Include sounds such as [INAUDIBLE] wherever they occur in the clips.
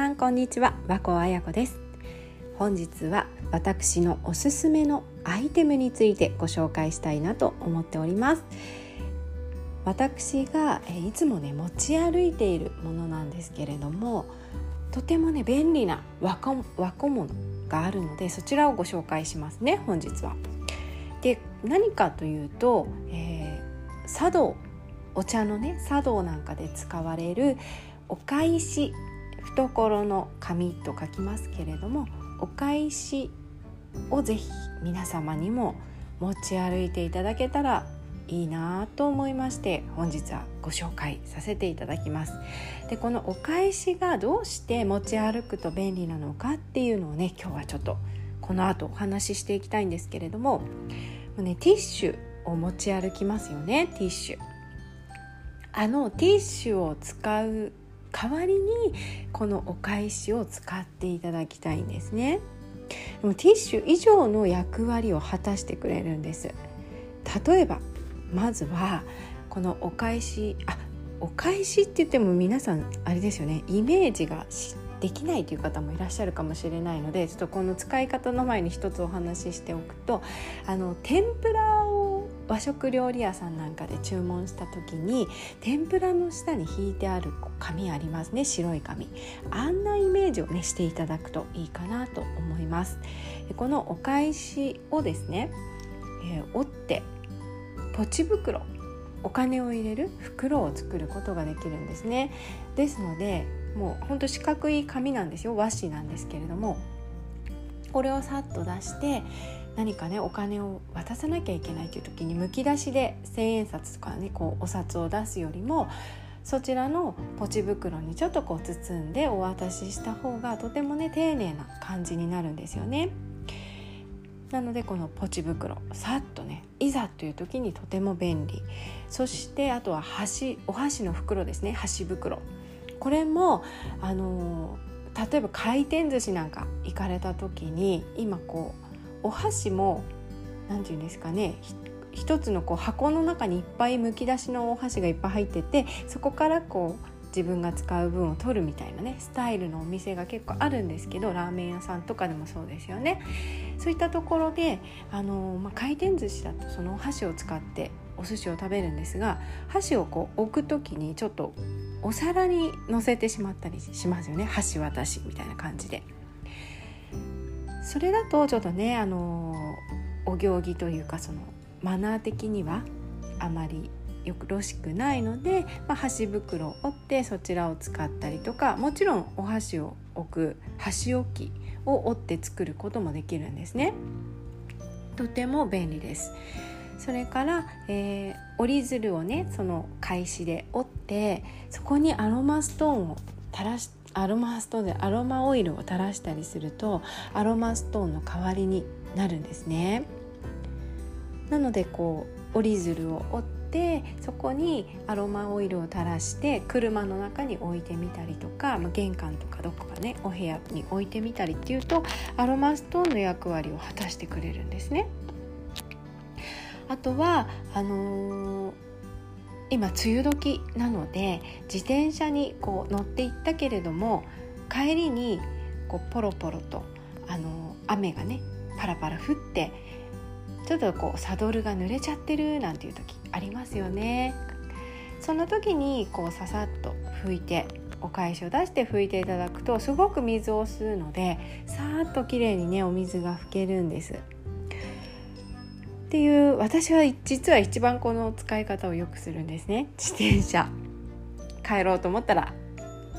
さんこんにちは。和光彩子です。本日は私のおすすめのアイテムについてご紹介したいなと思っております。私がいつもね持ち歩いているものなんですけれどもとてもね便利な和小和小物があるのでそちらをご紹介しますね本日は。で何かというと、えー、茶道お茶のね茶道なんかで使われるお返し懐の紙と書きますけれどもお返しをぜひ皆様にも持ち歩いていただけたらいいなと思いまして本日はご紹介させていただきます。でこのお返しがどうして持ち歩くと便利なのかっていうのをね今日はちょっとこの後お話ししていきたいんですけれどもね、ティッシュを持ち歩きますよねティッシュ。あのティッシュを使う代わりにこのお返しを使っていただきたいんですね。でもティッシュ以上の役割を果たしてくれるんです。例えばまずはこのお返しあお返しって言っても皆さんあれですよね。イメージができないという方もいらっしゃるかもしれないのでちょっとこの使い方の前に一つお話ししておくとあの天ぷらを和食料理屋さんなんかで注文した時に天ぷらの下に引いてある紙ありますね。白い紙。あんなイメージをねしていただくといいかなと思います。このお返しをですね、えー、折ってポチ袋お金を入れる袋を作ることができるんですね。ですのでもうほんと四角い紙なんですよ。和紙なんですけれどもこれをさっと出して何かねお金を渡さなきゃいけないという時にむき出しで千円札とかねこうお札を出すよりもそちらのポチ袋にちょっとこう包んでお渡しした方がとてもね丁寧な感じになるんですよね。なのでこのポチ袋さっとねいざという時にとても便利。そしてあとは箸お箸の袋ですね。箸袋。これもあの例えば回転寿司なんか行かれた時に今こうお箸も何て言うんですかね一つのこう箱の中にいっぱいむき出しのお箸がいっぱい入っててそこからこう自分が使う分を取るみたいなねスタイルのお店が結構あるんですけどラーメン屋さんとかでもそうですよね。そういったところであの、まあ、回転寿司だとそのお箸を使ってお寿司を食べるんですが箸をこう置く時にちょっとお皿に乗せてしまったりしますよね。箸渡しみたいな感じで。それだとちょっとねあのお行儀というかそのマナー的にはあまりよろしくないので、まあ、箸袋を折ってそちらを使ったりとかもちろんお箸を置く箸置きを折って作ることもできるんですね。とても便利です。それから、えー、折り鶴をねその返しで折ってそこにアロマストーンを垂らしてアロマストーンでアロマオイルを垂らしたりするとアロマストーンの代わりになるんですね。なのでこう折り鶴を折ってそこにアロマオイルを垂らして車の中に置いてみたりとか、まあ、玄関とかどこかねお部屋に置いてみたりっていうとアロマストーンの役割を果たしてくれるんですね。あとはあのー、今梅雨時なので自転車にこう乗っていったけれども帰りにこうポロポロと、あの、雨がねパラパラ降ってちょっとこうサドルが濡れちゃってるなんていう時ありますよね。その時にこうささっと拭いてお返しを出して拭いていただくとすごく水を吸うのでさーっときれいにねお水が拭けるんです。っていう私は実は一番この使い方をよくするんですね。自転車。帰ろうと思ったら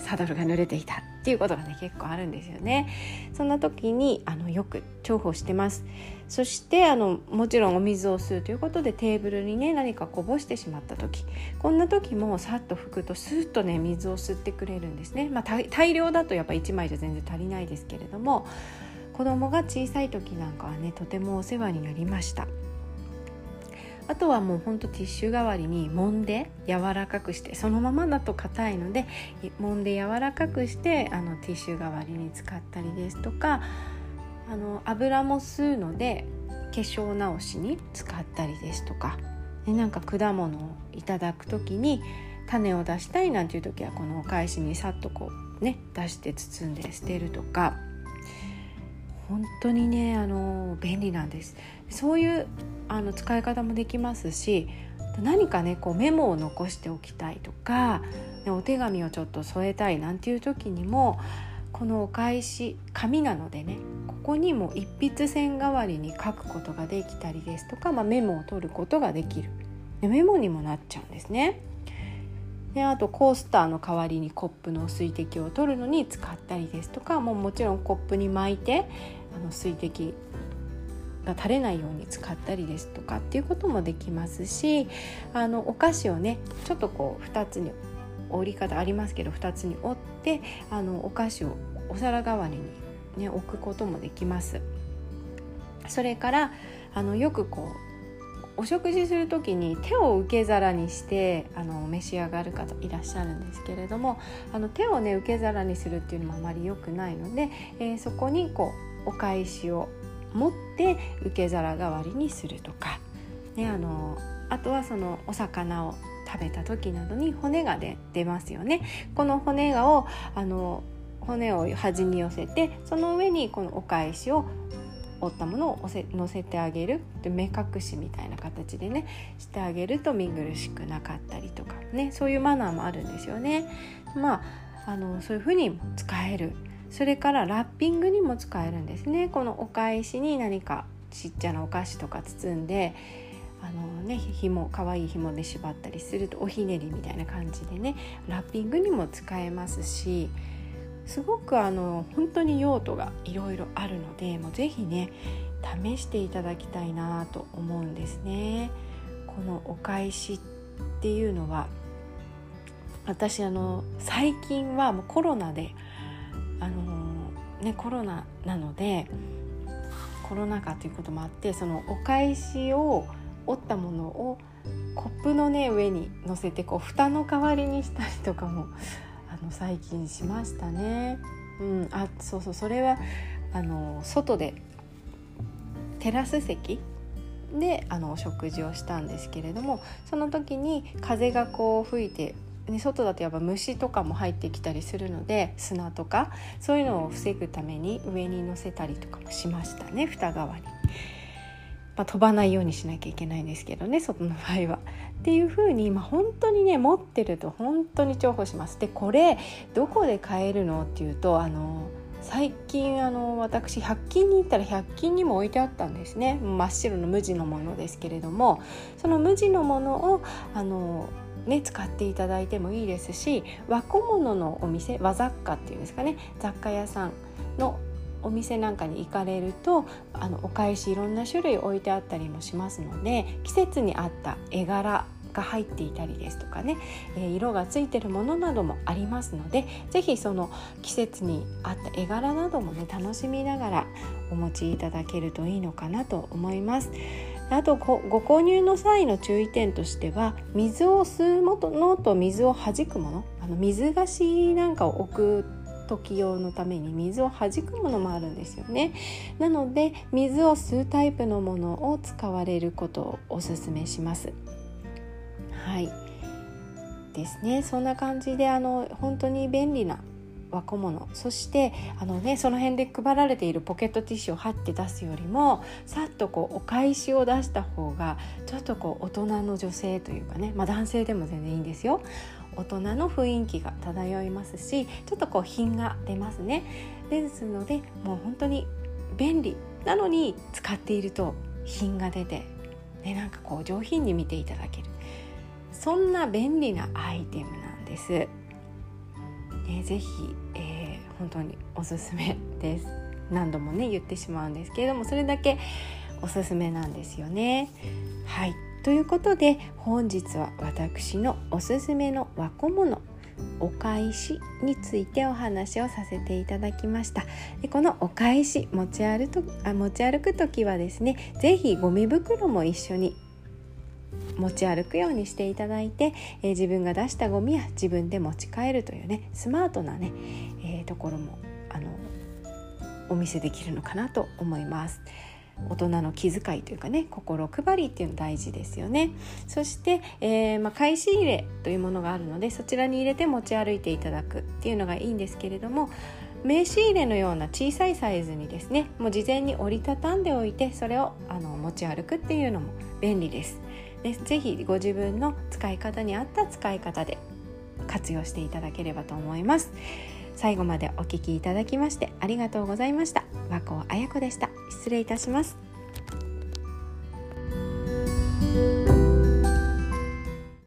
サドルが濡れていたっていうことがね結構あるんですよね。そんな時にあのよく重宝してます。そしてあのもちろんお水を吸うということでテーブルにね何かこぼしてしまった時。こんな時もさっと拭くとスーッとね水を吸ってくれるんですね。まあ大量だとやっぱ1枚じゃ全然足りないですけれども子供が小さい時なんかはねとてもお世話になりました。あとはもうほんとティッシュ代わりに揉んで柔らかくしてそのままだと硬いので揉んで柔らかくしてあのティッシュ代わりに使ったりですとかあの油も吸うので化粧直しに使ったりですとかでなんか果物をいただく時に種を出したいなんていう時はこのお返しにさっとこうね出して包んで捨てるとか本当にねあの便利なんですそういうあの使い方もできますし何かねこうメモを残しておきたいとか、お手紙をちょっと添えたいなんていう時にもこのお返し紙なのでねここにも一筆線代わりに書くことができたりですとか、まあ、メモを取ることができるでメモにもなっちゃうんですね。であとコースターの代わりにコップの水滴を取るのに使ったりですとかもうもちろんコップに巻いてあの水滴が垂れないように使ったりですとかっていうこともできますしあのお菓子をねちょっとこう2つに折り方ありますけど2つに折ってあのお菓子をお皿代わりに、ね、置くこともできます。それからあのよくこうお食事する時に手を受け皿にしてあの召し上がる方いらっしゃるんですけれどもあの手をね受け皿にするっていうのもあまり良くないので、えー、そこにこうお返しを持って受け皿代わりにするとか、ね、あのあとはそのお魚を食べた時などに骨がで出ますよね。この骨がをあの骨を端に寄せてその上にこのお返しを折ったものを乗せてあげるで目隠しみたいな形でねしてあげると見苦しくなかったりとかねそういうマナーもあるんですよね。まああのそういうふうにも使えるそれからラッピングにも使えるんですねこのお返しに何かちっちゃなお菓子とか包んであのね紐可愛い紐で縛ったりするとおひねりみたいな感じでねラッピングにも使えますしすごくあの本当に用途がいろいろあるのでもう是非ね試していただきたいなと思うんですね。このお返しっていうのは私あの最近はもうコロナであのね、コロナなのでコロナ禍ということもあってそのお返しを折ったものをコップのね上に乗せてこう蓋の代わりにしたりとかも [LAUGHS] あの最近しましたね。うん、あそうそうそれはあの外でテラス席であのお食事をしたんですけれどもその時に風がこう吹いてね、外だとやっぱ虫とかも入ってきたりするので砂とかそういうのを防ぐために上に乗せたりとかもしましたね蓋側に。まあ、飛ばないようにしなきゃいけないんですけどね外の場合は。っていう風に、まあ、本当にね持ってると本当に重宝します。でこれどこで買えるのっていうとあの最近あの私100均に行ったら100均にも置いてあったんですね真っ白の無地のものですけれどもその無地のものをあのね、使っていただいてもいいですし和小物のお店和雑貨っていうんですかね雑貨屋さんのお店なんかに行かれるとあのお返しいろんな種類置いてあったりもしますので季節に合った絵柄が入っていたりですとかね、え、色がついてるものなどもありますので是非その季節に合った絵柄などもね楽しみながらお持ちいただけるといいのかなと思います。あとご購入の際の注意点としては水を吸うものと水を弾くものあの水菓子なんかを置く時用のために水を弾くものもあるんですよね。なので水を吸うタイプのものを使われることをおすすめします。はい。ですね。そんな感じであの本当に便利な和小物そしてあの、ね、その辺で配られているポケットティッシュを貼って出すよりもさっとこうお返しを出した方がちょっとこう大人の女性というかね、まあ、男性でも全然いいんですよ。大人の雰囲気が漂いますしちょっとこう品が出ますね。ですのでもう本当に便利なのに使っていると品が出て、ね、なんかこう上品に見ていただける。そんな便利なアイテムなんです。ね、ぜひ、えー、本当におすすめです。何度もね言ってしまうんですけれどもそれだけおすすめなんですよね。はい。ということで本日は私のおすすめの和小物お返しについてお話をさせていただきました。でこのお返し持ち歩とあ持ち歩く時はですね是非ゴミ袋も一緒に持ち歩くようにしていただいて、えー、自分が出したゴミは自分で持ち帰るというねスマートなね、えー、ところもあのお見せできるのかなと思います。大人の気遣いというかね心配りっていうの大事ですよねそして、えー、まあ、返し入れというものがあるのでそちらに入れて持ち歩いていただくっていうのがいいんですけれども名刺入れのような小さいサイズにですねもう事前に折りたたんでおいてそれをあの持ち歩くっていうのも便利です。でぜひご自分の使い方に合った使い方で活用していただければと思います。最後までお聴きいただきましてありがとうございました。和光彩子でした。失礼いたします。